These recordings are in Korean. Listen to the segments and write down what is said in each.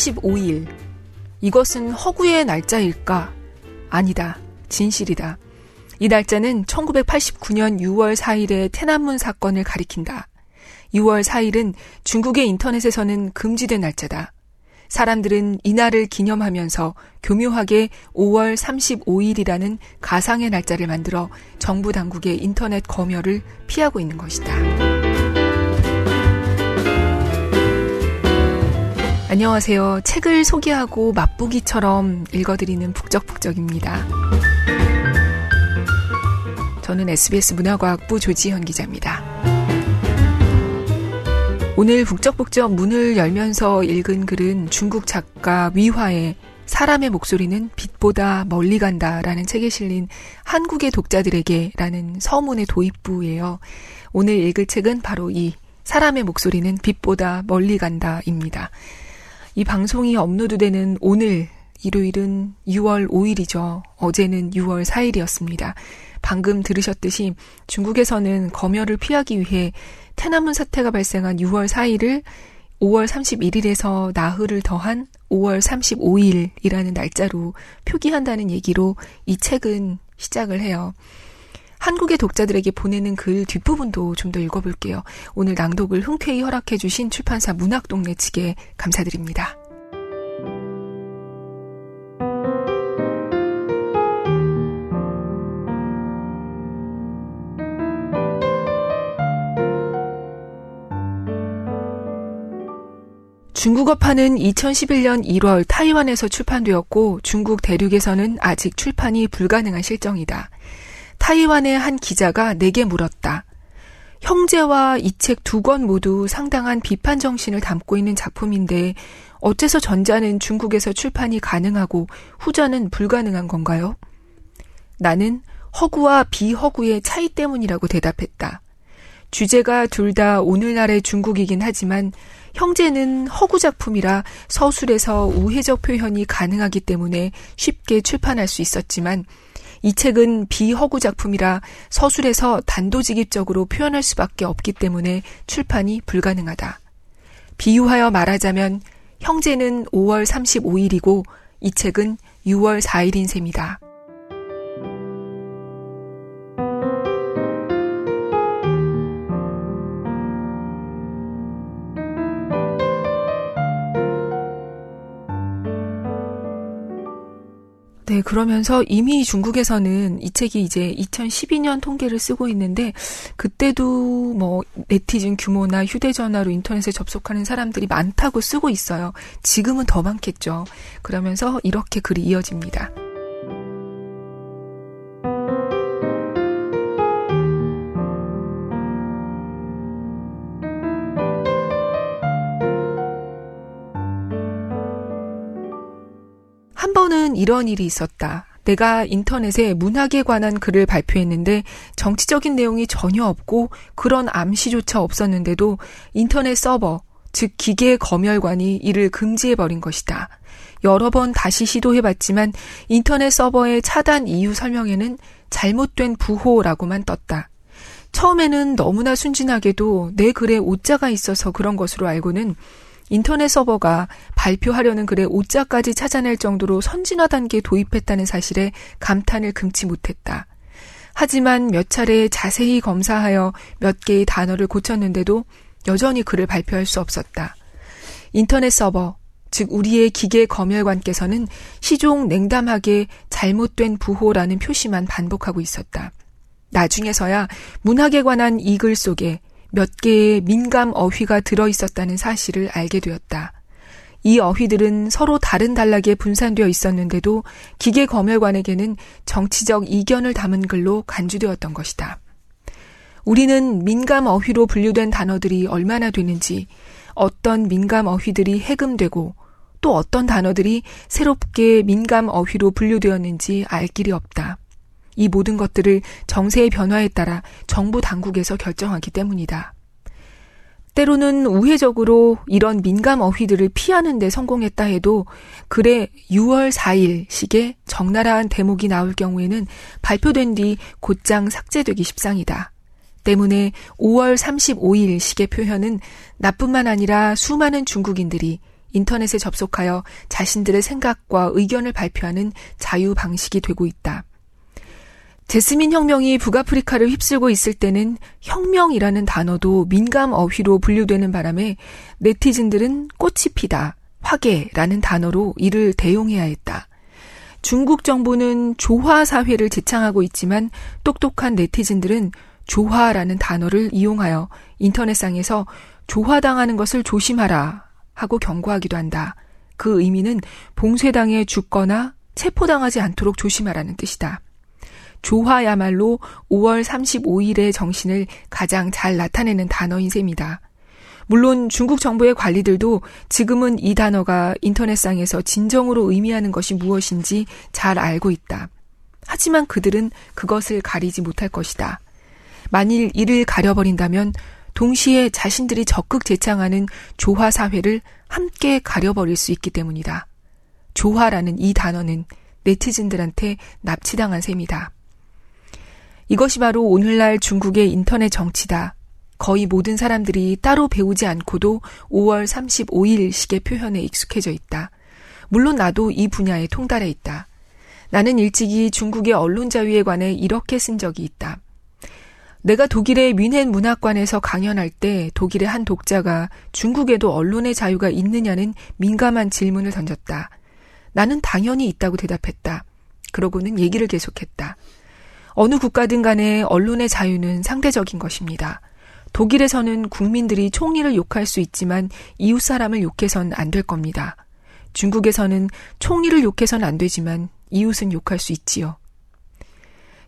35일. 이것은 허구의 날짜일까? 아니다. 진실이다. 이 날짜는 1989년 6월 4일의天安문 사건을 가리킨다. 6월 4일은 중국의 인터넷에서는 금지된 날짜다. 사람들은 이날을 기념하면서 교묘하게 5월 35일이라는 가상의 날짜를 만들어 정부 당국의 인터넷 검열을 피하고 있는 것이다. 안녕하세요. 책을 소개하고 맛보기처럼 읽어드리는 북적북적입니다. 저는 SBS 문화과학부 조지현 기자입니다. 오늘 북적북적 문을 열면서 읽은 글은 중국 작가 위화의 사람의 목소리는 빛보다 멀리 간다 라는 책에 실린 한국의 독자들에게 라는 서문의 도입부예요. 오늘 읽을 책은 바로 이 사람의 목소리는 빛보다 멀리 간다 입니다. 이 방송이 업로드되는 오늘 일요일은 6월 5일이죠. 어제는 6월 4일이었습니다. 방금 들으셨듯이 중국에서는 검열을 피하기 위해 태남문 사태가 발생한 6월 4일을 5월 31일에서 나흘을 더한 5월 35일이라는 날짜로 표기한다는 얘기로 이 책은 시작을 해요. 한국의 독자들에게 보내는 글 뒷부분도 좀 더 읽어볼게요. 오늘 낭독을 흔쾌히 허락해주신 출판사 문학동네 측에 감사드립니다. 중국어판은 2011년 1월 타이완에서 출판되었고 중국 대륙에서는 아직 출판이 불가능한 실정이다. 타이완의 한 기자가 내게 물었다. 형제와 이 책 두 권 모두 상당한 비판 정신을 담고 있는 작품인데 어째서 전자는 중국에서 출판이 가능하고 후자는 불가능한 건가요? 나는 허구와 비허구의 차이 때문이라고 대답했다. 주제가 둘 다 오늘날의 중국이긴 하지만 형제는 허구 작품이라 서술에서 우회적 표현이 가능하기 때문에 쉽게 출판할 수 있었지만 이 책은 비허구 작품이라 서술에서 단도직입적으로 표현할 수밖에 없기 때문에 출판이 불가능하다. 비유하여 말하자면 형제는 5월 35일이고 이 책은 6월 4일인 셈이다. 네, 그러면서 이미 중국에서는 이 책이 이제 2012년 통계를 쓰고 있는데 그때도 뭐 네티즌 규모나 휴대전화로 인터넷에 접속하는 사람들이 많다고 쓰고 있어요. 지금은 더 많겠죠. 그러면서 이렇게 글이 이어집니다. 한 번은 이런 일이 있었다. 내가 인터넷에 문학에 관한 글을 발표했는데 정치적인 내용이 전혀 없고 그런 암시조차 없었는데도 인터넷 서버, 즉 기계 검열관이 이를 금지해버린 것이다. 여러 번 다시 시도해봤지만 인터넷 서버의 차단 이유 설명에는 잘못된 부호라고만 떴다. 처음에는 너무나 순진하게도 내 글에 오자가 있어서 그런 것으로 알고는 인터넷 서버가 발표하려는 글에 오자까지 찾아낼 정도로 선진화 단계에 도입했다는 사실에 감탄을 금치 못했다. 하지만 몇 차례 자세히 검사하여 몇 개의 단어를 고쳤는데도 여전히 글을 발표할 수 없었다. 인터넷 서버, 즉 우리의 기계 검열관께서는 시종 냉담하게 잘못된 부호라는 표시만 반복하고 있었다. 나중에서야 문학에 관한 이 글 속에 몇 개의 민감 어휘가 들어 있었다는 사실을 알게 되었다. 이 어휘들은 서로 다른 단락에 분산되어 있었는데도 기계 검열관에게는 정치적 이견을 담은 글로 간주되었던 것이다. 우리는 민감 어휘로 분류된 단어들이 얼마나 되는지, 어떤 민감 어휘들이 해금되고 또 어떤 단어들이 새롭게 민감 어휘로 분류되었는지 알 길이 없다. 이 모든 것들을 정세의 변화에 따라 정부 당국에서 결정하기 때문이다. 때로는 우회적으로 이런 민감 어휘들을 피하는 데 성공했다 해도 글에 6월 4일 식의 적나라한 대목이 나올 경우에는 발표된 뒤 곧장 삭제되기 십상이다. 때문에 5월 35일 식의 표현은 나뿐만 아니라 수많은 중국인들이 인터넷에 접속하여 자신들의 생각과 의견을 발표하는 자유 방식이 되고 있다. 제스민 혁명이 북아프리카를 휩쓸고 있을 때는 혁명이라는 단어도 민감 어휘로 분류되는 바람에 네티즌들은 꽃이 피다, 화계라는 단어로 이를 대용해야 했다. 중국 정부는 조화 사회를 지창하고 있지만 똑똑한 네티즌들은 조화라는 단어를 이용하여 인터넷상에서 조화당하는 것을 조심하라 하고 경고하기도 한다. 그 의미는 봉쇄당해 죽거나 체포당하지 않도록 조심하라는 뜻이다. 조화야말로 5월 35일의 정신을 가장 잘 나타내는 단어인 셈이다. 물론 중국 정부의 관리들도 지금은 이 단어가 인터넷상에서 진정으로 의미하는 것이 무엇인지 잘 알고 있다. 하지만 그들은 그것을 가리지 못할 것이다. 만일 이를 가려버린다면 동시에 자신들이 적극 제창하는 조화 사회를 함께 가려버릴 수 있기 때문이다. 조화라는 이 단어는 네티즌들한테 납치당한 셈이다. 이것이 바로 오늘날 중국의 인터넷 정치다. 거의 모든 사람들이 따로 배우지 않고도 5월 35일식의 표현에 익숙해져 있다. 물론 나도 이 분야에 통달해 있다. 나는 일찍이 중국의 언론 자유에 관해 이렇게 쓴 적이 있다. 내가 독일의 뮌헨 문학관에서 강연할 때 독일의 한 독자가 중국에도 언론의 자유가 있느냐는 민감한 질문을 던졌다. 나는 당연히 있다고 대답했다. 그러고는 얘기를 계속했다. 어느 국가든 간에 언론의 자유는 상대적인 것입니다. 독일에서는 국민들이 총리를 욕할 수 있지만 이웃 사람을 욕해선 안 될 겁니다. 중국에서는 총리를 욕해선 안 되지만 이웃은 욕할 수 있지요.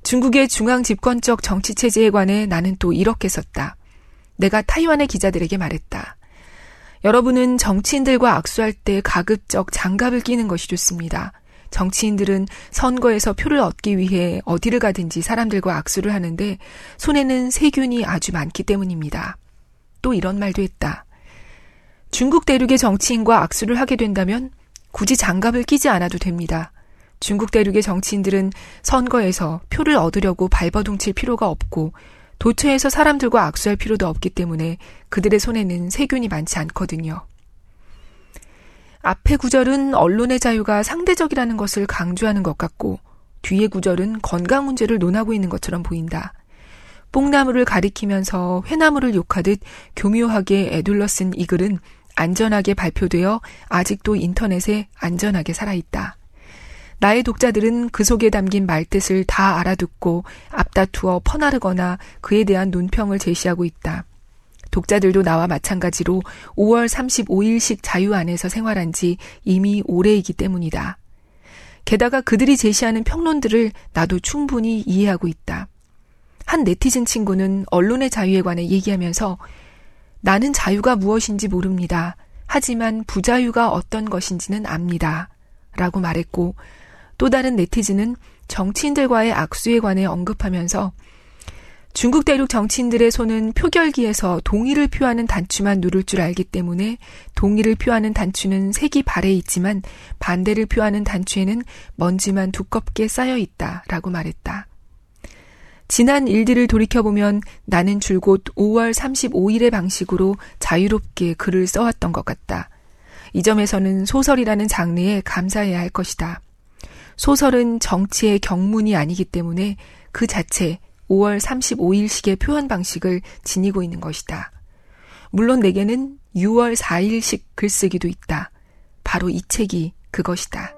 중국의 중앙 집권적 정치 체제에 관해 나는 또 이렇게 썼다. 내가 타이완의 기자들에게 말했다. 여러분은 정치인들과 악수할 때 가급적 장갑을 끼는 것이 좋습니다. 정치인들은 선거에서 표를 얻기 위해 어디를 가든지 사람들과 악수를 하는데 손에는 세균이 아주 많기 때문입니다. 또 이런 말도 했다. 중국 대륙의 정치인과 악수를 하게 된다면 굳이 장갑을 끼지 않아도 됩니다. 중국 대륙의 정치인들은 선거에서 표를 얻으려고 발버둥칠 필요가 없고 도처에서 사람들과 악수할 필요도 없기 때문에 그들의 손에는 세균이 많지 않거든요. 앞의 구절은 언론의 자유가 상대적이라는 것을 강조하는 것 같고 뒤의 구절은 건강 문제를 논하고 있는 것처럼 보인다. 뽕나무를 가리키면서 회나무를 욕하듯 교묘하게 애둘러 쓴 이 글은 안전하게 발표되어 아직도 인터넷에 안전하게 살아있다. 나의 독자들은 그 속에 담긴 말뜻을 다 알아듣고 앞다투어 퍼나르거나 그에 대한 논평을 제시하고 있다. 독자들도 나와 마찬가지로 5월 35일식 자유 안에서 생활한 지 이미 오래이기 때문이다. 게다가 그들이 제시하는 평론들을 나도 충분히 이해하고 있다. 한 네티즌 친구는 언론의 자유에 관해 얘기하면서 나는 자유가 무엇인지 모릅니다. 하지만 부자유가 어떤 것인지는 압니다. 라고 말했고 또 다른 네티즌은 정치인들과의 악수에 관해 언급하면서 중국 대륙 정치인들의 손은 표결기에서 동의를 표하는 단추만 누를 줄 알기 때문에 동의를 표하는 단추는 색이 발에 있지만 반대를 표하는 단추에는 먼지만 두껍게 쌓여 있다 라고 말했다. 지난 일들을 돌이켜보면 나는 줄곧 5월 35일의 방식으로 자유롭게 글을 써왔던 것 같다. 이 점에서는 소설이라는 장르에 감사해야 할 것이다. 소설은 정치의 경문이 아니기 때문에 그 자체 5월 35일식의 표현 방식을 지니고 있는 것이다. 물론 내게는 6월 4일식 글쓰기도 있다. 바로 이 책이 그것이다.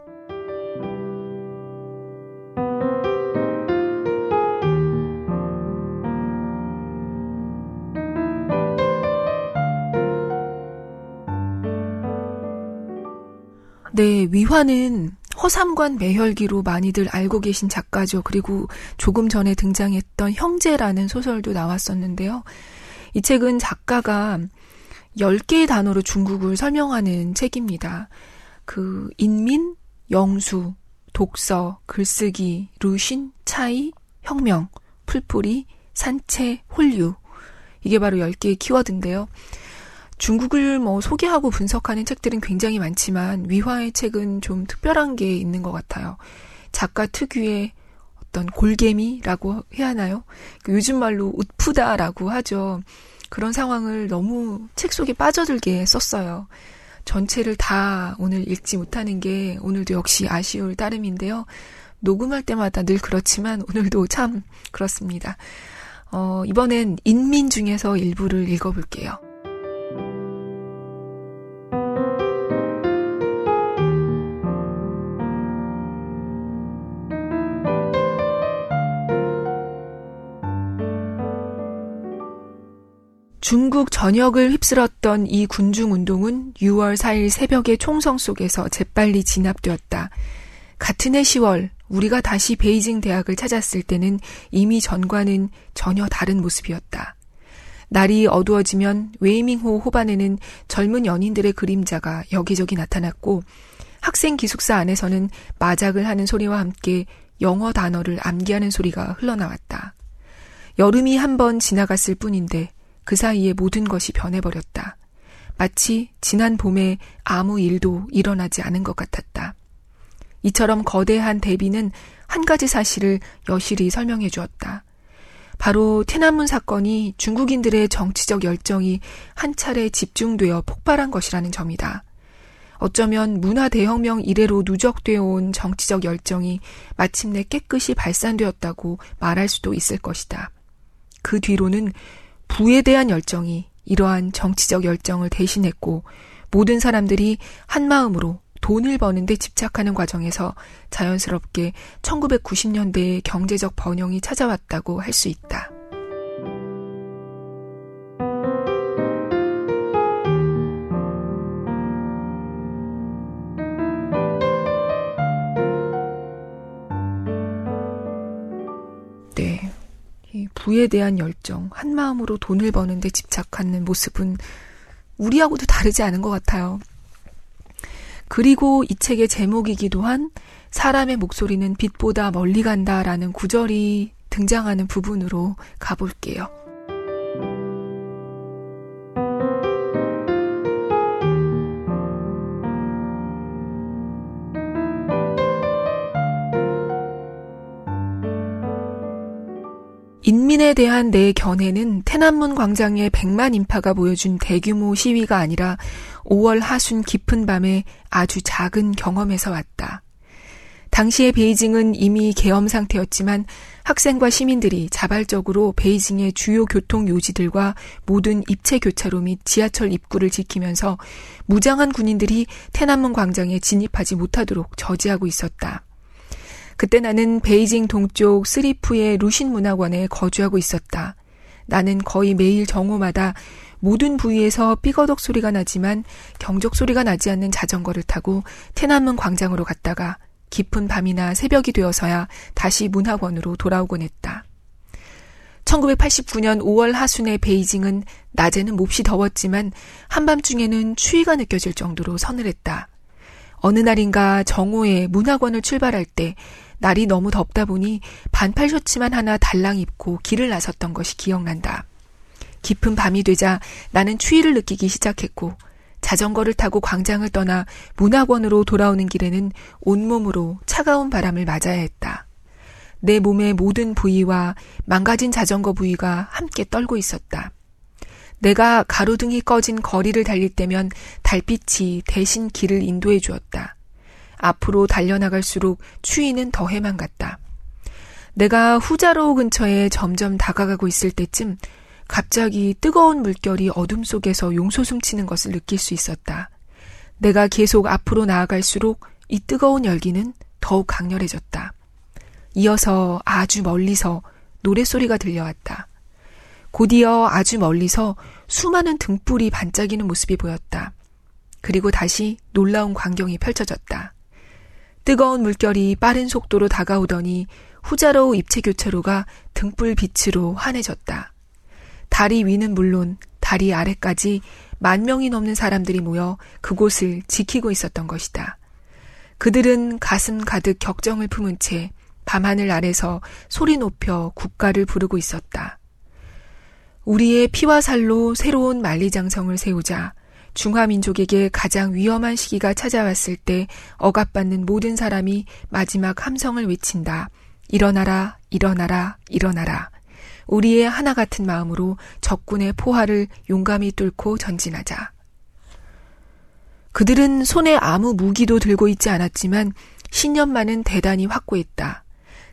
네, 위화는 허삼관 매혈기로 많이들 알고 계신 작가죠. 그리고 조금 전에 등장했던 형제라는 소설도 나왔었는데요. 이 책은 작가가 10개의 단어로 중국을 설명하는 책입니다. 그 인민, 영수, 독서, 글쓰기, 루신, 차이, 혁명, 풀뿌리, 산채, 홀유. 이게 바로 10개의 키워드인데요. 중국을 뭐 소개하고 분석하는 책들은 굉장히 많지만 위화의 책은 좀 특별한 게 있는 것 같아요. 작가 특유의 어떤 골개미라고 해야 하나요? 그 요즘 말로 웃프다라고 하죠. 그런 상황을 너무 책 속에 빠져들게 썼어요. 전체를 다 오늘 읽지 못하는 게 오늘도 역시 아쉬울 따름인데요. 녹음할 때마다 늘 그렇지만 오늘도 참 그렇습니다. 어, 이번엔 인민 중에서 일부를 읽어볼게요. 중국 전역을 휩쓸었던 이 군중 운동은 6월 4일 새벽의 총성 속에서 재빨리 진압되었다. 같은 해 10월 우리가 다시 베이징 대학을 찾았을 때는 이미 전과는 전혀 다른 모습이었다. 날이 어두워지면 웨이밍호 호반에는 젊은 연인들의 그림자가 여기저기 나타났고 학생 기숙사 안에서는 마작을 하는 소리와 함께 영어 단어를 암기하는 소리가 흘러나왔다. 여름이 한 번 지나갔을 뿐인데 그 사이에 모든 것이 변해버렸다. 마치 지난 봄에 아무 일도 일어나지 않은 것 같았다. 이처럼 거대한 대비는 한 가지 사실을 여실히 설명해 주었다. 바로天安문 사건이 중국인들의 정치적 열정이 한 차례 집중되어 폭발한 것이라는 점이다. 어쩌면 문화 대혁명 이래로 누적되어 온 정치적 열정이 마침내 깨끗이 발산되었다고 말할 수도 있을 것이다. 그 뒤로는 부에 대한 열정이 이러한 정치적 열정을 대신했고 모든 사람들이 한 마음으로 돈을 버는 데 집착하는 과정에서 자연스럽게 1990년대의 경제적 번영이 찾아왔다고 할 수 있다. 부에 대한 열정, 한 마음으로 돈을 버는데 집착하는 모습은 우리하고도 다르지 않은 것 같아요. 그리고 이 책의 제목이기도 한 사람의 목소리는 빛보다 멀리 간다라는 구절이 등장하는 부분으로 가볼게요. 인민에 대한 내 견해는 태남문 광장의 100만 인파가 보여준 대규모 시위가 아니라 5월 하순 깊은 밤에 아주 작은 경험에서 왔다. 당시의 베이징은 이미 계엄 상태였지만 학생과 시민들이 자발적으로 베이징의 주요 교통 요지들과 모든 입체 교차로 및 지하철 입구를 지키면서 무장한 군인들이 태남문 광장에 진입하지 못하도록 저지하고 있었다. 그때 나는 베이징 동쪽 스리프의 루신 문학원에 거주하고 있었다. 나는 거의 매일 정오마다 모든 부위에서 삐거덕 소리가 나지만 경적 소리가 나지 않는 자전거를 타고 테나문 광장으로 갔다가 깊은 밤이나 새벽이 되어서야 다시 문학원으로 돌아오곤 했다. 1989년 5월 하순의 베이징은 낮에는 몹시 더웠지만 한밤중에는 추위가 느껴질 정도로 서늘했다. 어느 날인가 정오에 문학원을 출발할 때 날이 너무 덥다 보니 반팔 셔츠만 하나 달랑 입고 길을 나섰던 것이 기억난다. 깊은 밤이 되자 나는 추위를 느끼기 시작했고 자전거를 타고 광장을 떠나 문학원으로 돌아오는 길에는 온몸으로 차가운 바람을 맞아야 했다. 내 몸의 모든 부위와 망가진 자전거 부위가 함께 떨고 있었다. 내가 가로등이 꺼진 거리를 달릴 때면 달빛이 대신 길을 인도해 주었다. 앞으로 달려나갈수록 추위는 더해만 갔다. 내가 후자로 근처에 점점 다가가고 있을 때쯤 갑자기 뜨거운 물결이 어둠 속에서 용솟음 치는 것을 느낄 수 있었다. 내가 계속 앞으로 나아갈수록 이 뜨거운 열기는 더욱 강렬해졌다. 이어서 아주 멀리서 노랫소리가 들려왔다. 곧이어 아주 멀리서 수많은 등불이 반짝이는 모습이 보였다. 그리고 다시 놀라운 광경이 펼쳐졌다. 뜨거운 물결이 빠른 속도로 다가오더니 후자로 입체 교체로가 등불 빛으로 환해졌다. 다리 위는 물론 다리 아래까지 만 명이 넘는 사람들이 모여 그곳을 지키고 있었던 것이다. 그들은 가슴 가득 격정을 품은 채 밤하늘 아래서 소리 높여 국가를 부르고 있었다. 우리의 피와 살로 새로운 만리장성을 세우자 중화민족에게 가장 위험한 시기가 찾아왔을 때 억압받는 모든 사람이 마지막 함성을 외친다. 일어나라, 일어나라, 일어나라. 우리의 하나 같은 마음으로 적군의 포화를 용감히 뚫고 전진하자. 그들은 손에 아무 무기도 들고 있지 않았지만 신념만은 대단히 확고했다.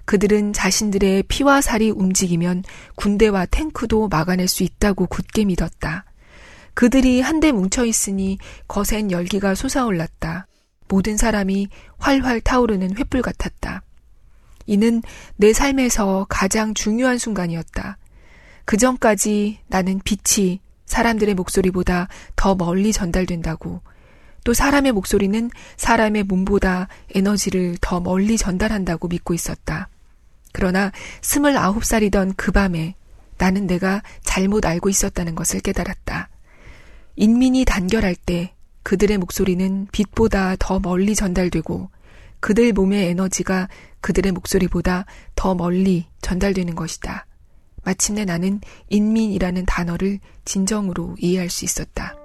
그들은 자신들의 피와 살이 움직이면 군대와 탱크도 막아낼 수 있다고 굳게 믿었다. 그들이 한데 뭉쳐 있으니 거센 열기가 솟아올랐다. 모든 사람이 활활 타오르는 횃불 같았다. 이는 내 삶에서 가장 중요한 순간이었다. 그 전까지 나는 빛이 사람들의 목소리보다 더 멀리 전달된다고, 또 사람의 목소리는 사람의 몸보다 에너지를 더 멀리 전달한다고 믿고 있었다. 그러나 스물아홉 살이던 그 밤에 나는 내가 잘못 알고 있었다는 것을 깨달았다. 인민이 단결할 때 그들의 목소리는 빛보다 더 멀리 전달되고 그들 몸의 에너지가 그들의 목소리보다 더 멀리 전달되는 것이다. 마침내 나는 인민이라는 단어를 진정으로 이해할 수 있었다.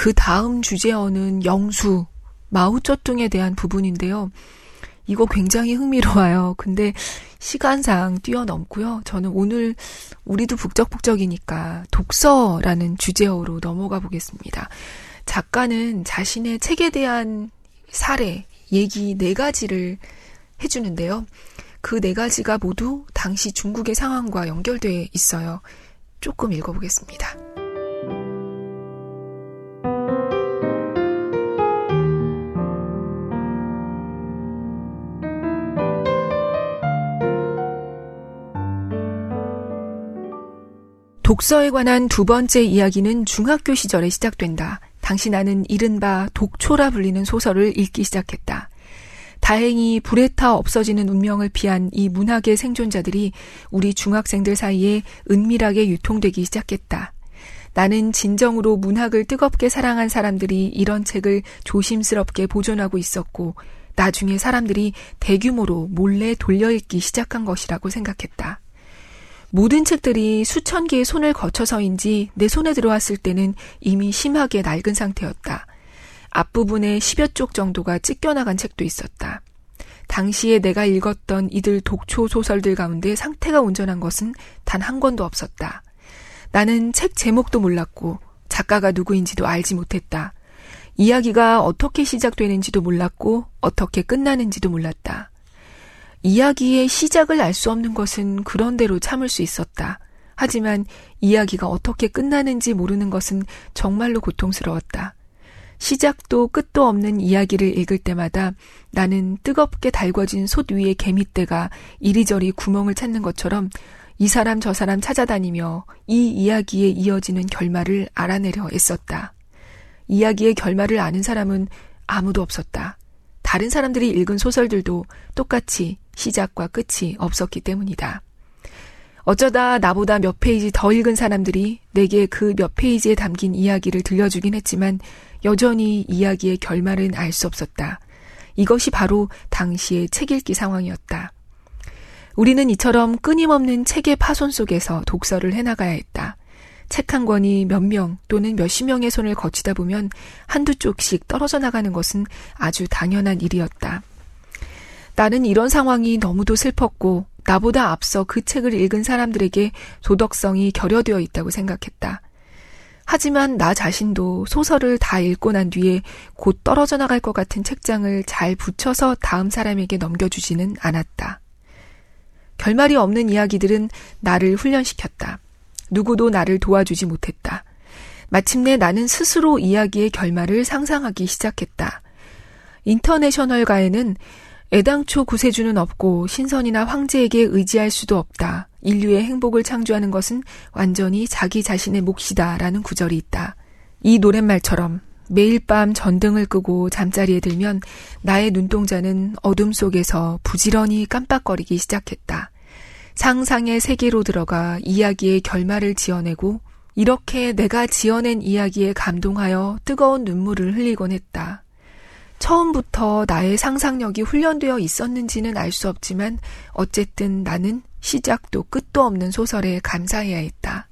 그 다음 주제어는 영수, 마오쩌둥에 대한 부분인데요. 이거 굉장히 흥미로워요. 근데 시간상 뛰어넘고요. 저는 오늘 우리도 북적북적이니까 독서라는 주제어로 넘어가 보겠습니다. 작가는 자신의 책에 대한 사례, 얘기 네 가지를 해주는데요. 그 네 가지가 모두 당시 중국의 상황과 연결돼 있어요. 조금 읽어보겠습니다. 독서에 관한 두 번째 이야기는 중학교 시절에 시작된다. 당시 나는 이른바 독초라 불리는 소설을 읽기 시작했다. 다행히 불에 타 없어지는 운명을 피한 이 문학의 생존자들이 우리 중학생들 사이에 은밀하게 유통되기 시작했다. 나는 진정으로 문학을 뜨겁게 사랑한 사람들이 이런 책을 조심스럽게 보존하고 있었고, 나중에 사람들이 대규모로 몰래 돌려읽기 시작한 것이라고 생각했다. 모든 책들이 수천 개의 손을 거쳐서인지 내 손에 들어왔을 때는 이미 심하게 낡은 상태였다. 앞부분에 10여 쪽 정도가 찢겨나간 책도 있었다. 당시에 내가 읽었던 이들 독초 소설들 가운데 상태가 온전한 것은 단 한 권도 없었다. 나는 책 제목도 몰랐고 작가가 누구인지도 알지 못했다. 이야기가 어떻게 시작되는지도 몰랐고 어떻게 끝나는지도 몰랐다. 이야기의 시작을 알 수 없는 것은 그런대로 참을 수 있었다. 하지만 이야기가 어떻게 끝나는지 모르는 것은 정말로 고통스러웠다. 시작도 끝도 없는 이야기를 읽을 때마다 나는 뜨겁게 달궈진 솥 위의 개미떼가 이리저리 구멍을 찾는 것처럼 이 사람 저 사람 찾아다니며 이 이야기에 이어지는 결말을 알아내려 애썼다. 이야기의 결말을 아는 사람은 아무도 없었다. 다른 사람들이 읽은 소설들도 똑같이 시작과 끝이 없었기 때문이다. 어쩌다 나보다 몇 페이지 더 읽은 사람들이 내게 그 몇 페이지에 담긴 이야기를 들려주긴 했지만 여전히 이야기의 결말은 알 수 없었다. 이것이 바로 당시의 책 읽기 상황이었다. 우리는 이처럼 끊임없는 책의 파손 속에서 독서를 해나가야 했다. 책 한 권이 몇 명 또는 몇십 명의 손을 거치다 보면 한두 쪽씩 떨어져 나가는 것은 아주 당연한 일이었다. 나는 이런 상황이 너무도 슬펐고 나보다 앞서 그 책을 읽은 사람들에게 도덕성이 결여되어 있다고 생각했다. 하지만 나 자신도 소설을 다 읽고 난 뒤에 곧 떨어져 나갈 것 같은 책장을 잘 붙여서 다음 사람에게 넘겨주지는 않았다. 결말이 없는 이야기들은 나를 훈련시켰다. 누구도 나를 도와주지 못했다. 마침내 나는 스스로 이야기의 결말을 상상하기 시작했다. 인터내셔널가에는 애당초 구세주는 없고 신선이나 황제에게 의지할 수도 없다. 인류의 행복을 창조하는 것은 완전히 자기 자신의 몫이다. 라는 구절이 있다. 이 노랫말처럼 매일 밤 전등을 끄고 잠자리에 들면 나의 눈동자는 어둠 속에서 부지런히 깜빡거리기 시작했다. 상상의 세계로 들어가 이야기의 결말을 지어내고 이렇게 내가 지어낸 이야기에 감동하여 뜨거운 눈물을 흘리곤 했다. 처음부터 나의 상상력이 훈련되어 있었는지는 알 수 없지만 어쨌든 나는 시작도 끝도 없는 소설에 감사해야 했다.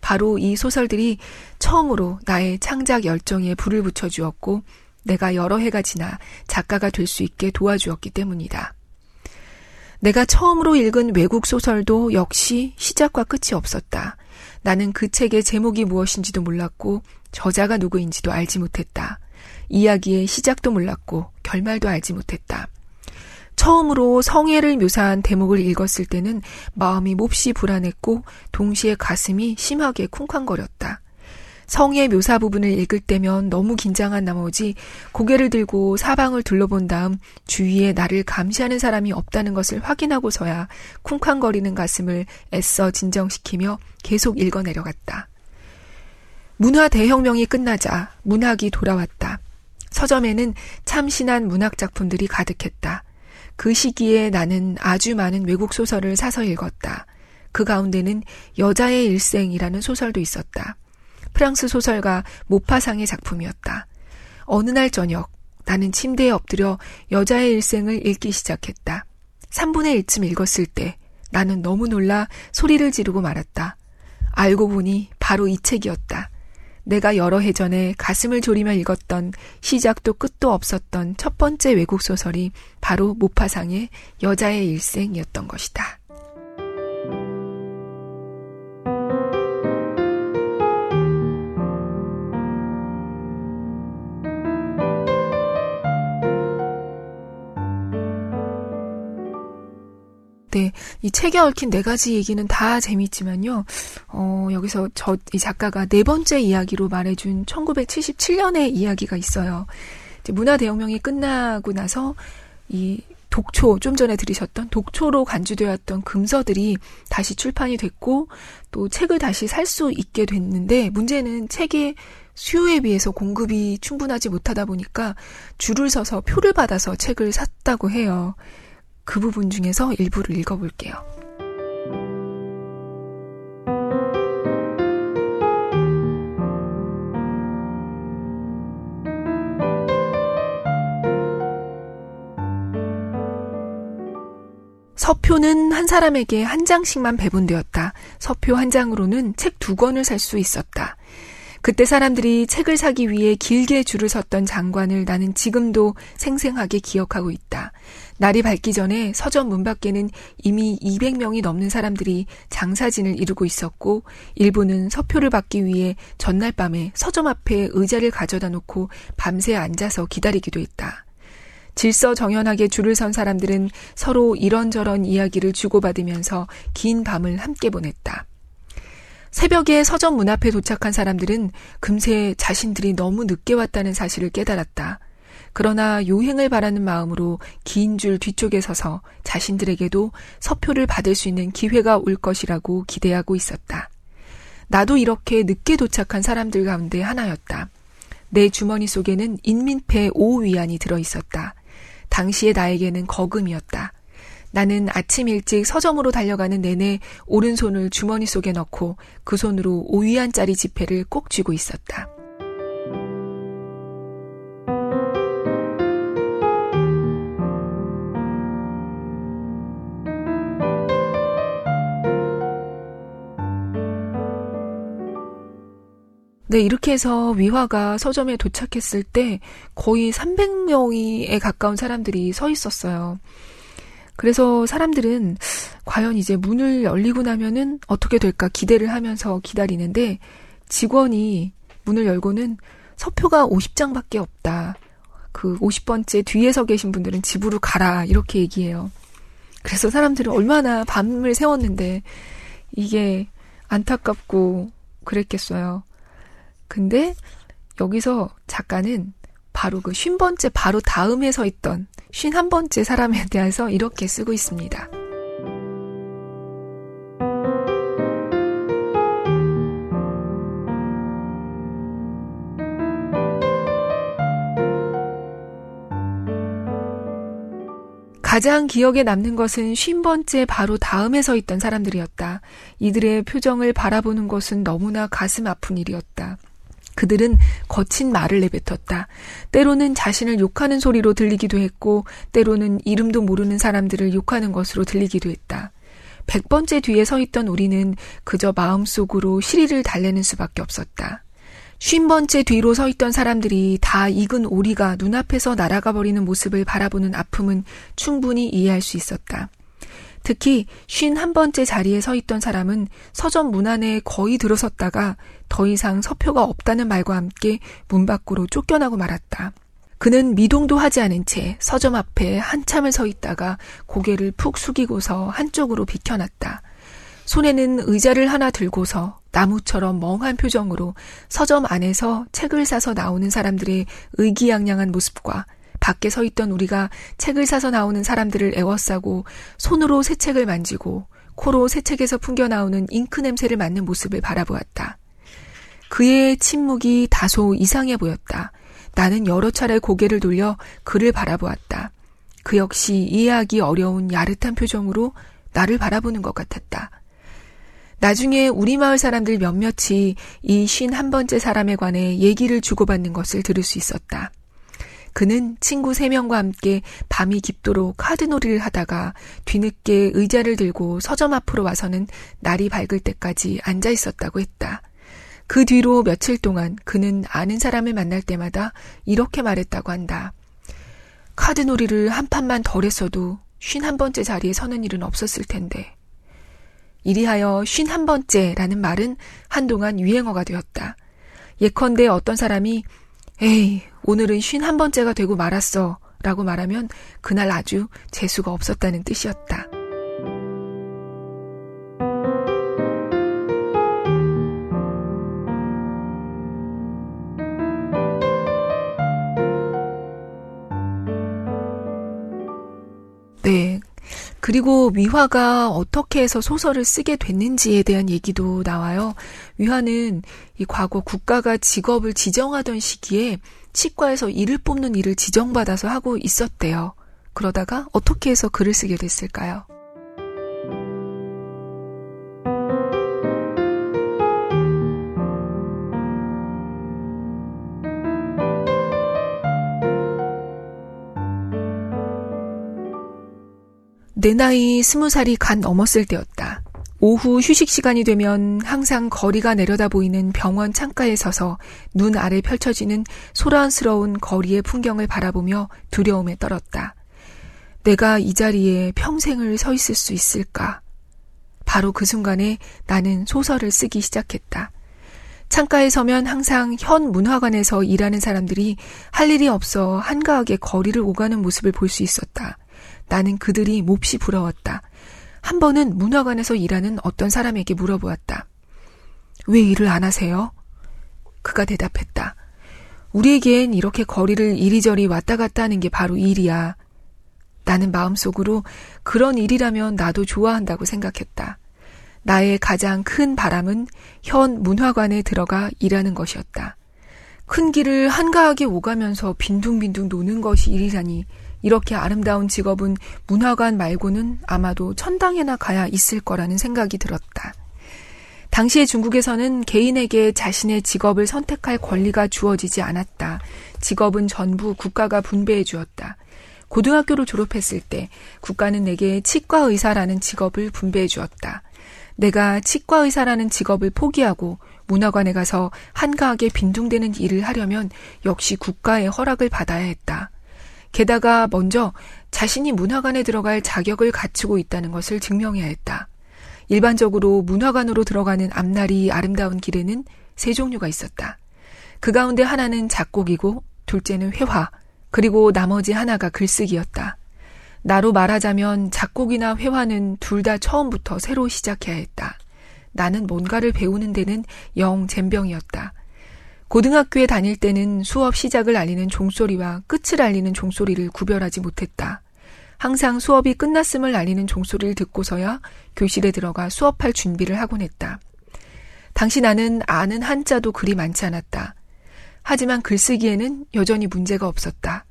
바로 이 소설들이 처음으로 나의 창작 열정에 불을 붙여주었고 내가 여러 해가 지나 작가가 될 수 있게 도와주었기 때문이다. 내가 처음으로 읽은 외국 소설도 역시 시작과 끝이 없었다. 나는 그 책의 제목이 무엇인지도 몰랐고 저자가 누구인지도 알지 못했다. 이야기의 시작도 몰랐고 결말도 알지 못했다. 처음으로 성애를 묘사한 대목을 읽었을 때는 마음이 몹시 불안했고 동시에 가슴이 심하게 쿵쾅거렸다. 성의 묘사 부분을 읽을 때면 너무 긴장한 나머지 고개를 들고 사방을 둘러본 다음 주위에 나를 감시하는 사람이 없다는 것을 확인하고서야 쿵쾅거리는 가슴을 애써 진정시키며 계속 읽어 내려갔다. 문화 대혁명이 끝나자 문학이 돌아왔다. 서점에는 참신한 문학 작품들이 가득했다. 그 시기에 나는 아주 많은 외국 소설을 사서 읽었다. 그 가운데는 여자의 일생이라는 소설도 있었다. 프랑스 소설가 모파상의 작품이었다. 어느 날 저녁 나는 침대에 엎드려 여자의 일생을 읽기 시작했다. 3분의 1쯤 읽었을 때 나는 너무 놀라 소리를 지르고 말았다. 알고 보니 바로 이 책이었다. 내가 여러 해 전에 가슴을 졸이며 읽었던 시작도 끝도 없었던 첫 번째 외국 소설이 바로 모파상의 여자의 일생이었던 것이다. 네, 이 책에 얽힌 네 가지 얘기는 다 재밌지만요. 어, 여기서 저 이 작가가 네 번째 이야기로 말해준 1977년의 이야기가 있어요. 문화 대혁명이 끝나고 나서 이 독초 좀 전에 들으셨던 독초로 간주되었던 금서들이 다시 출판이 됐고 또 책을 다시 살 수 있게 됐는데 문제는 책의 수요에 비해서 공급이 충분하지 못하다 보니까 줄을 서서 표를 받아서 책을 샀다고 해요. 그 부분 중에서 일부를 읽어볼게요. 서표는 한 사람에게 한 장씩만 배분되었다. 서표 한 장으로는 책 두 권을 살 수 있었다. 그때 사람들이 책을 사기 위해 길게 줄을 섰던 장관을 나는 지금도 생생하게 기억하고 있다. 날이 밝기 전에 서점 문 밖에는 이미 200명이 넘는 사람들이 장사진을 이루고 있었고 일부는 서표를 받기 위해 전날 밤에 서점 앞에 의자를 가져다 놓고 밤새 앉아서 기다리기도 했다. 질서 정연하게 줄을 선 사람들은 서로 이런저런 이야기를 주고받으면서 긴 밤을 함께 보냈다. 새벽에 서점 문 앞에 도착한 사람들은 금세 자신들이 너무 늦게 왔다는 사실을 깨달았다. 그러나 요행을 바라는 마음으로 긴 줄 뒤쪽에 서서 자신들에게도 서표를 받을 수 있는 기회가 올 것이라고 기대하고 있었다. 나도 이렇게 늦게 도착한 사람들 가운데 하나였다. 내 주머니 속에는 인민패 5위안이 들어 있었다. 당시의 나에게는 거금이었다. 나는 아침 일찍 서점으로 달려가는 내내 오른손을 주머니 속에 넣고 그 손으로 5위안짜리 지폐를 꼭 쥐고 있었다. 네, 이렇게 해서 위화가 서점에 도착했을 때 거의 300명에 가까운 사람들이 서 있었어요. 그래서 사람들은 과연 이제 문을 열리고 나면은 어떻게 될까 기대를 하면서 기다리는데 직원이 문을 열고는 서표가 50장밖에 없다. 그 50번째 뒤에서 계신 분들은 집으로 가라. 이렇게 얘기해요. 그래서 사람들은 얼마나 밤을 새웠는데 이게 안타깝고 그랬겠어요. 근데 여기서 작가는 바로 그 쉰 번째 바로 다음에 서 있던 쉰한 번째 사람에 대해서 이렇게 쓰고 있습니다. 가장 기억에 남는 것은 쉰 번째 바로 다음에 서 있던 사람들이었다. 이들의 표정을 바라보는 것은 너무나 가슴 아픈 일이었다. 그들은 거친 말을 내뱉었다. 때로는 자신을 욕하는 소리로 들리기도 했고, 때로는 이름도 모르는 사람들을 욕하는 것으로 들리기도 했다. 백 번째 뒤에 서 있던 우리는 그저 마음속으로 시리를 달래는 수밖에 없었다. 쉰 번째 뒤로 서 있던 사람들이 다 익은 오리가 눈앞에서 날아가 버리는 모습을 바라보는 아픔은 충분히 이해할 수 있었다. 특히 쉰한 번째 자리에 서 있던 사람은 서점 문 안에 거의 들어섰다가 더 이상 서표가 없다는 말과 함께 문 밖으로 쫓겨나고 말았다. 그는 미동도 하지 않은 채 서점 앞에 한참을 서 있다가 고개를 푹 숙이고서 한쪽으로 비켜놨다. 손에는 의자를 하나 들고서 나무처럼 멍한 표정으로 서점 안에서 책을 사서 나오는 사람들의 의기양양한 모습과 밖에 서 있던 우리가 책을 사서 나오는 사람들을 애워싸고 손으로 새 책을 만지고 코로 새 책에서 풍겨 나오는 잉크 냄새를 맡는 모습을 바라보았다. 그의 침묵이 다소 이상해 보였다. 나는 여러 차례 고개를 돌려 그를 바라보았다. 그 역시 이해하기 어려운 야릇한 표정으로 나를 바라보는 것 같았다. 나중에 우리 마을 사람들 몇몇이 이 쉰 한 번째 사람에 관해 얘기를 주고받는 것을 들을 수 있었다. 그는 친구 세 명과 함께 밤이 깊도록 카드놀이를 하다가 뒤늦게 의자를 들고 서점 앞으로 와서는 날이 밝을 때까지 앉아 있었다고 했다. 그 뒤로 며칠 동안 그는 아는 사람을 만날 때마다 이렇게 말했다고 한다. 카드놀이를 한 판만 덜 했어도 쉰 한 번째 자리에 서는 일은 없었을 텐데. 이리하여 쉰 한 번째라는 말은 한동안 유행어가 되었다. 예컨대 어떤 사람이 에이, 오늘은 쉰 한 번째가 되고 말았어. 라고 말하면 그날 아주 재수가 없었다는 뜻이었다. 그리고 위화가 어떻게 해서 소설을 쓰게 됐는지에 대한 얘기도 나와요. 위화는 이 과거 국가가 직업을 지정하던 시기에 치과에서 일을 뽑는 일을 지정받아서 하고 있었대요. 그러다가 어떻게 해서 글을 쓰게 됐을까요? 내 나이 스무 살이 간 넘었을 때였다. 오후 휴식 시간이 되면 항상 거리가 내려다 보이는 병원 창가에 서서 눈 아래 펼쳐지는 소란스러운 거리의 풍경을 바라보며 두려움에 떨었다. 내가 이 자리에 평생을 서 있을 수 있을까? 바로 그 순간에 나는 소설을 쓰기 시작했다. 창가에 서면 항상 현 문화관에서 일하는 사람들이 할 일이 없어 한가하게 거리를 오가는 모습을 볼 수 있었다. 나는 그들이 몹시 부러웠다. 한 번은 문화관에서 일하는 어떤 사람에게 물어보았다. 왜 일을 안 하세요? 그가 대답했다. 우리에겐 이렇게 거리를 이리저리 왔다 갔다 하는 게 바로 일이야. 나는 마음속으로 그런 일이라면 나도 좋아한다고 생각했다. 나의 가장 큰 바람은 현 문화관에 들어가 일하는 것이었다. 큰 길을 한가하게 오가면서 빈둥빈둥 노는 것이 일이라니 이렇게 아름다운 직업은 문화관 말고는 아마도 천당에나 가야 있을 거라는 생각이 들었다. 당시의 중국에서는 개인에게 자신의 직업을 선택할 권리가 주어지지 않았다. 직업은 전부 국가가 분배해 주었다. 고등학교를 졸업했을 때 국가는 내게 치과 의사라는 직업을 분배해 주었다. 내가 치과 의사라는 직업을 포기하고 문화관에 가서 한가하게 빈둥대는 일을 하려면 역시 국가의 허락을 받아야 했다. 게다가 먼저 자신이 문화관에 들어갈 자격을 갖추고 있다는 것을 증명해야 했다. 일반적으로 문화관으로 들어가는 앞날이 아름다운 길에는 세 종류가 있었다. 그 가운데 하나는 작곡이고 둘째는 회화, 그리고 나머지 하나가 글쓰기였다. 나로 말하자면 작곡이나 회화는 둘 다 처음부터 새로 시작해야 했다. 나는 뭔가를 배우는 데는 영 젬병이었다. 고등학교에 다닐 때는 수업 시작을 알리는 종소리와 끝을 알리는 종소리를 구별하지 못했다. 항상 수업이 끝났음을 알리는 종소리를 듣고서야 교실에 들어가 수업할 준비를 하곤 했다. 당시 나는 아는 한자도 그리 많지 않았다. 하지만 글쓰기에는 여전히 문제가 없었다.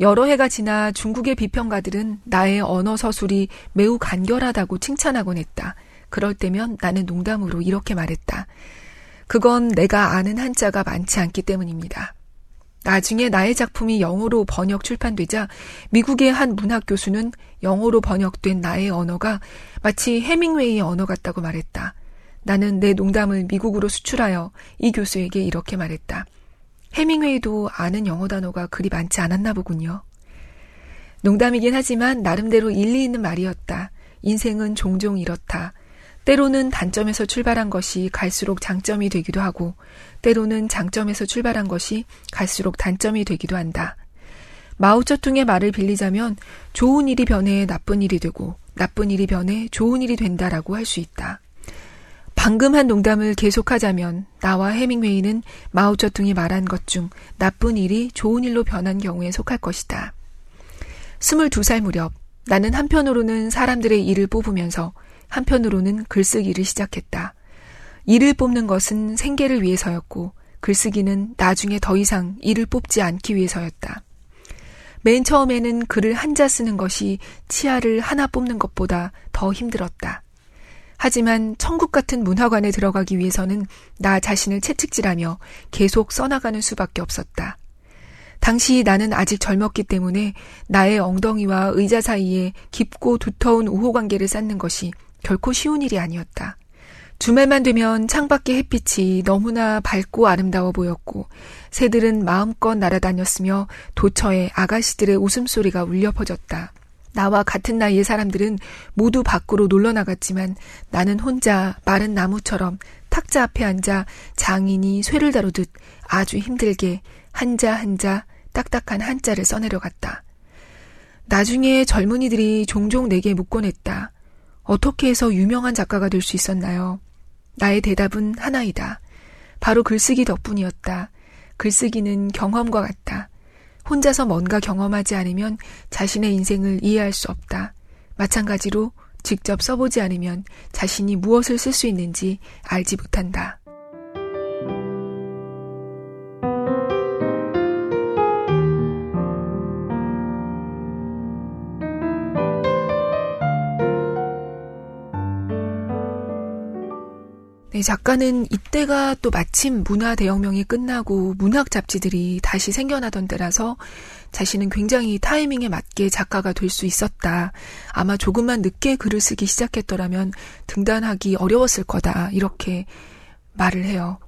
여러 해가 지나 중국의 비평가들은 나의 언어 서술이 매우 간결하다고 칭찬하곤 했다. 그럴 때면 나는 농담으로 이렇게 말했다. 그건 내가 아는 한자가 많지 않기 때문입니다. 나중에 나의 작품이 영어로 번역 출판되자 미국의 한 문학 교수는 영어로 번역된 나의 언어가 마치 해밍웨이의 언어 같다고 말했다. 나는 내 농담을 미국으로 수출하여 이 교수에게 이렇게 말했다. 해밍웨이도 아는 영어 단어가 그리 많지 않았나 보군요. 농담이긴 하지만 나름대로 일리 있는 말이었다. 인생은 종종 이렇다. 때로는 단점에서 출발한 것이 갈수록 장점이 되기도 하고, 때로는 장점에서 출발한 것이 갈수록 단점이 되기도 한다. 마오쩌퉁의 말을 빌리자면 좋은 일이 변해 나쁜 일이 되고, 나쁜 일이 변해 좋은 일이 된다라고 할 수 있다. 방금 한 농담을 계속하자면 나와 해밍웨이는 마오쩌퉁이 말한 것 중 나쁜 일이 좋은 일로 변한 경우에 속할 것이다. 22살 무렵 나는 한편으로는 사람들의 일을 뽑으면서 한편으로는 글쓰기를 시작했다. 일을 뽑는 것은 생계를 위해서였고 글쓰기는 나중에 더 이상 일을 뽑지 않기 위해서였다. 맨 처음에는 글을 한자 쓰는 것이 치아를 하나 뽑는 것보다 더 힘들었다. 하지만 천국 같은 문화관에 들어가기 위해서는 나 자신을 채찍질하며 계속 써나가는 수밖에 없었다. 당시 나는 아직 젊었기 때문에 나의 엉덩이와 의자 사이에 깊고 두터운 우호 관계를 쌓는 것이 결코 쉬운 일이 아니었다. 주말만 되면 창밖의 햇빛이 너무나 밝고 아름다워 보였고 새들은 마음껏 날아다녔으며 도처에 아가씨들의 웃음소리가 울려 퍼졌다. 나와 같은 나이의 사람들은 모두 밖으로 놀러 나갔지만 나는 혼자 마른 나무처럼 탁자 앞에 앉아 장인이 쇠를 다루듯 아주 힘들게 한자 한자 딱딱한 한자를 써내려갔다. 나중에 젊은이들이 종종 내게 묻곤 했다. 어떻게 해서 유명한 작가가 될 수 있었나요? 나의 대답은 하나이다. 바로 글쓰기 덕분이었다. 글쓰기는 경험과 같다. 혼자서 뭔가 경험하지 않으면 자신의 인생을 이해할 수 없다. 마찬가지로 직접 써보지 않으면 자신이 무엇을 쓸 수 있는지 알지 못한다. 작가는 이때가 또 마침 문화 대혁명이 끝나고 문학 잡지들이 다시 생겨나던 때라서 자신은 굉장히 타이밍에 맞게 작가가 될 수 있었다. 아마 조금만 늦게 글을 쓰기 시작했더라면 등단하기 어려웠을 거다. 이렇게 말을 해요.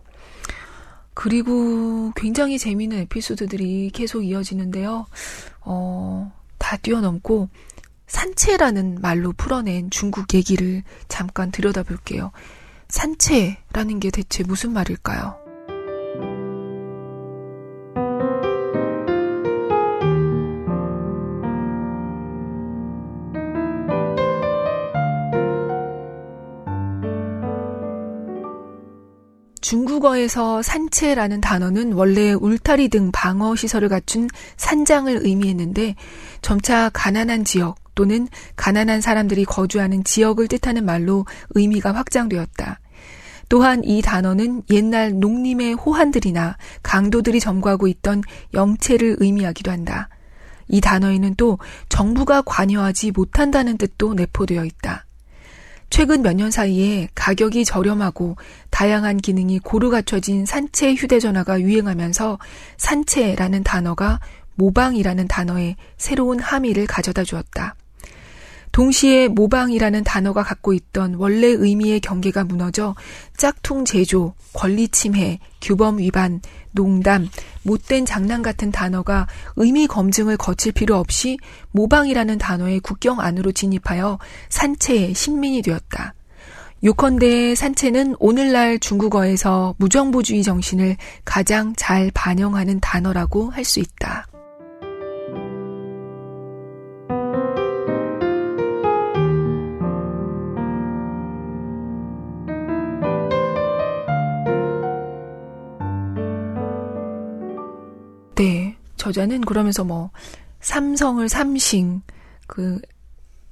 그리고 굉장히 재미있는 에피소드들이 계속 이어지는데요. 어, 다 뛰어넘고 산채라는 말로 풀어낸 중국 얘기를 잠깐 들여다볼게요. 산채라는 게 대체 무슨 말일까요? 중국어에서 산채라는 단어는 원래 울타리 등 방어 시설을 갖춘 산장을 의미했는데 점차 가난한 지역 또는 가난한 사람들이 거주하는 지역을 뜻하는 말로 의미가 확장되었다. 또한 이 단어는 옛날 농림의 호환들이나 강도들이 점거하고 있던 영체를 의미하기도 한다. 이 단어에는 또 정부가 관여하지 못한다는 뜻도 내포되어 있다. 최근 몇 년 사이에 가격이 저렴하고 다양한 기능이 고루 갖춰진 산채 휴대전화가 유행하면서 산채라는 단어가 모방이라는 단어에 새로운 함의를 가져다 주었다. 동시에 모방이라는 단어가 갖고 있던 원래 의미의 경계가 무너져 짝퉁 제조, 권리 침해, 규범 위반, 농담, 못된 장난 같은 단어가 의미 검증을 거칠 필요 없이 모방이라는 단어의 국경 안으로 진입하여 산채의 신민이 되었다. 요컨대 산채는 오늘날 중국어에서 무정부주의 정신을 가장 잘 반영하는 단어라고 할 수 있다. 저자는 그러면서 뭐 삼성을 삼싱, 그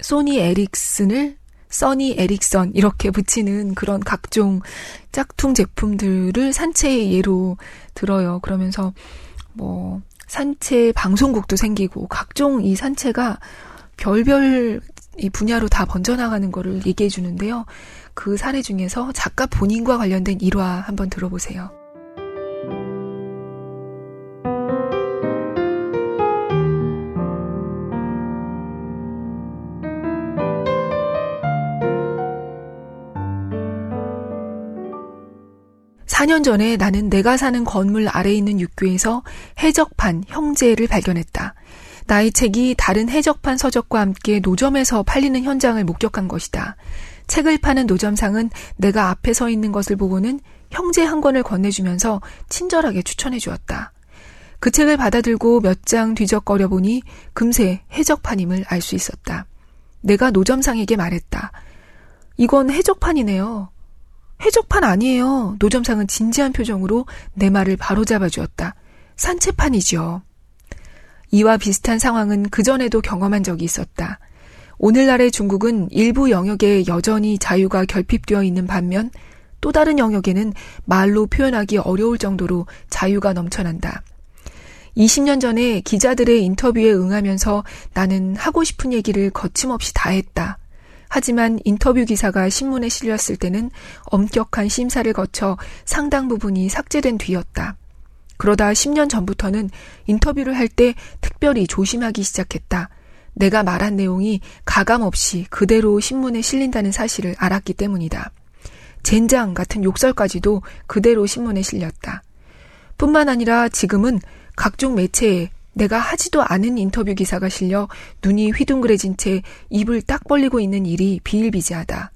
소니 에릭슨을 써니 에릭선 이렇게 붙이는 그런 각종 짝퉁 제품들을 산채의 예로 들어요. 그러면서 뭐 산채 방송국도 생기고 각종 이 산채가 별별 이 분야로 다 번져나가는 거를 얘기해 주는데요. 그 사례 중에서 작가 본인과 관련된 일화 한번 들어보세요. 4년 전에 나는 내가 사는 건물 아래에 있는 육교에서 해적판 형제를 발견했다. 나의 책이 다른 해적판 서적과 함께 노점에서 팔리는 현장을 목격한 것이다. 책을 파는 노점상은 내가 앞에 서 있는 것을 보고는 형제 한 권을 건네주면서 친절하게 추천해 주었다. 그 책을 받아들고 몇 장 뒤적거려 보니 금세 해적판임을 알 수 있었다. 내가 노점상에게 말했다. 이건 해적판이네요. 해적판 아니에요. 노점상은 진지한 표정으로 내 말을 바로잡아 주었다. 산채판이지요. 이와 비슷한 상황은 그전에도 경험한 적이 있었다. 오늘날의 중국은 일부 영역에 여전히 자유가 결핍되어 있는 반면 또 다른 영역에는 말로 표현하기 어려울 정도로 자유가 넘쳐난다. 20년 전에 기자들의 인터뷰에 응하면서 나는 하고 싶은 얘기를 거침없이 다 했다. 하지만 인터뷰 기사가 신문에 실렸을 때는 엄격한 심사를 거쳐 상당 부분이 삭제된 뒤였다. 그러다 10년 전부터는 인터뷰를 할 때 특별히 조심하기 시작했다. 내가 말한 내용이 가감 없이 그대로 신문에 실린다는 사실을 알았기 때문이다. 젠장 같은 욕설까지도 그대로 신문에 실렸다. 뿐만 아니라 지금은 각종 매체에 내가 하지도 않은 인터뷰 기사가 실려 눈이 휘둥그레진 채 입을 딱 벌리고 있는 일이 비일비재하다.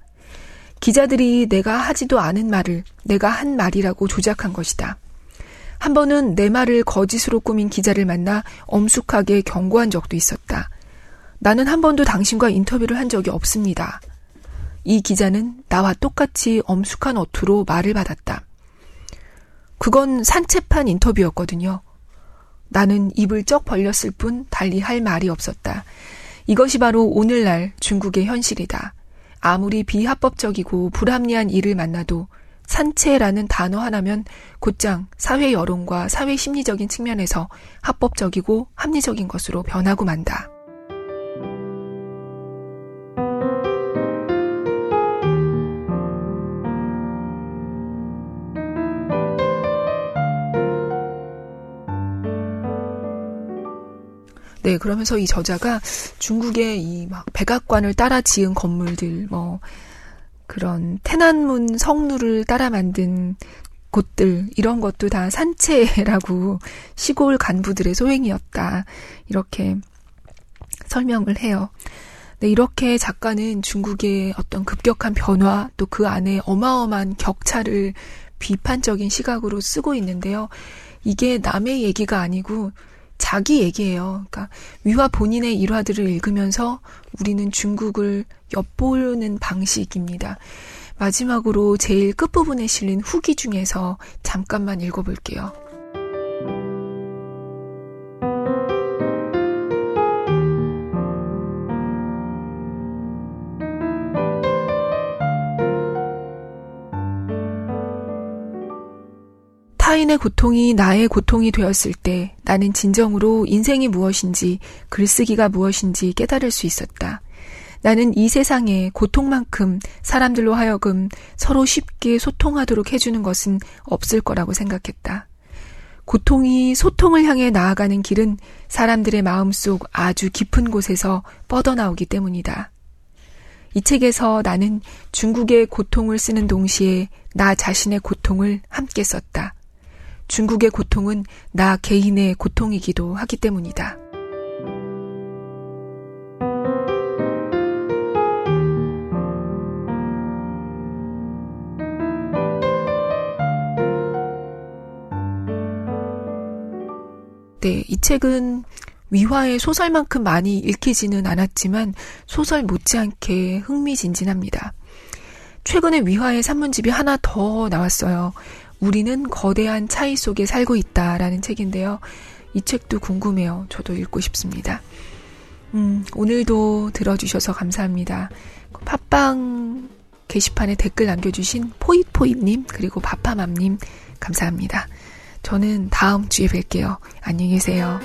기자들이 내가 하지도 않은 말을 내가 한 말이라고 조작한 것이다. 한 번은 내 말을 거짓으로 꾸민 기자를 만나 엄숙하게 경고한 적도 있었다. 나는 한 번도 당신과 인터뷰를 한 적이 없습니다. 이 기자는 나와 똑같이 엄숙한 어투로 말을 받았다. 그건 산채판 인터뷰였거든요. 나는 입을 쩍 벌렸을 뿐 달리 할 말이 없었다. 이것이 바로 오늘날 중국의 현실이다. 아무리 비합법적이고 불합리한 일을 만나도 산채라는 단어 하나면 곧장 사회 여론과 사회 심리적인 측면에서 합법적이고 합리적인 것으로 변하고 만다. 네, 그러면서 이 저자가 중국의 이 막 백악관을 따라 지은 건물들, 뭐, 그런 태난문 성루를 따라 만든 곳들, 이런 것도 다 산채라고 시골 간부들의 소행이었다. 이렇게 설명을 해요. 네, 이렇게 작가는 중국의 어떤 급격한 변화, 또 그 안에 어마어마한 격차를 비판적인 시각으로 쓰고 있는데요. 이게 남의 얘기가 아니고 자기 얘기예요. 그러니까 위화 본인의 일화들을 읽으면서 우리는 중국을 엿보는 방식입니다. 마지막으로 제일 끝부분에 실린 후기 중에서 잠깐만 읽어볼게요. 타인의 고통이 나의 고통이 되었을 때 나는 진정으로 인생이 무엇인지 글쓰기가 무엇인지 깨달을 수 있었다. 나는 이 세상에 고통만큼 사람들로 하여금 서로 쉽게 소통하도록 해주는 것은 없을 거라고 생각했다. 고통이 소통을 향해 나아가는 길은 사람들의 마음속 아주 깊은 곳에서 뻗어나오기 때문이다. 이 책에서 나는 중국의 고통을 쓰는 동시에 나 자신의 고통을 함께 썼다. 중국의 고통은 나 개인의 고통이기도 하기 때문이다. 네, 이 책은 위화의 소설만큼 많이 읽히지는 않았지만 소설 못지않게 흥미진진합니다. 최근에 위화의 산문집이 하나 더 나왔어요. 우리는 거대한 차이 속에 살고 있다라는 책인데요. 이 책도 궁금해요. 저도 읽고 싶습니다. 음, 오늘도 들어주셔서 감사합니다. 팟빵 게시판에 댓글 남겨주신 포이포이님, 그리고 바파맘님, 감사합니다. 저는 다음 주에 뵐게요. 안녕히 계세요.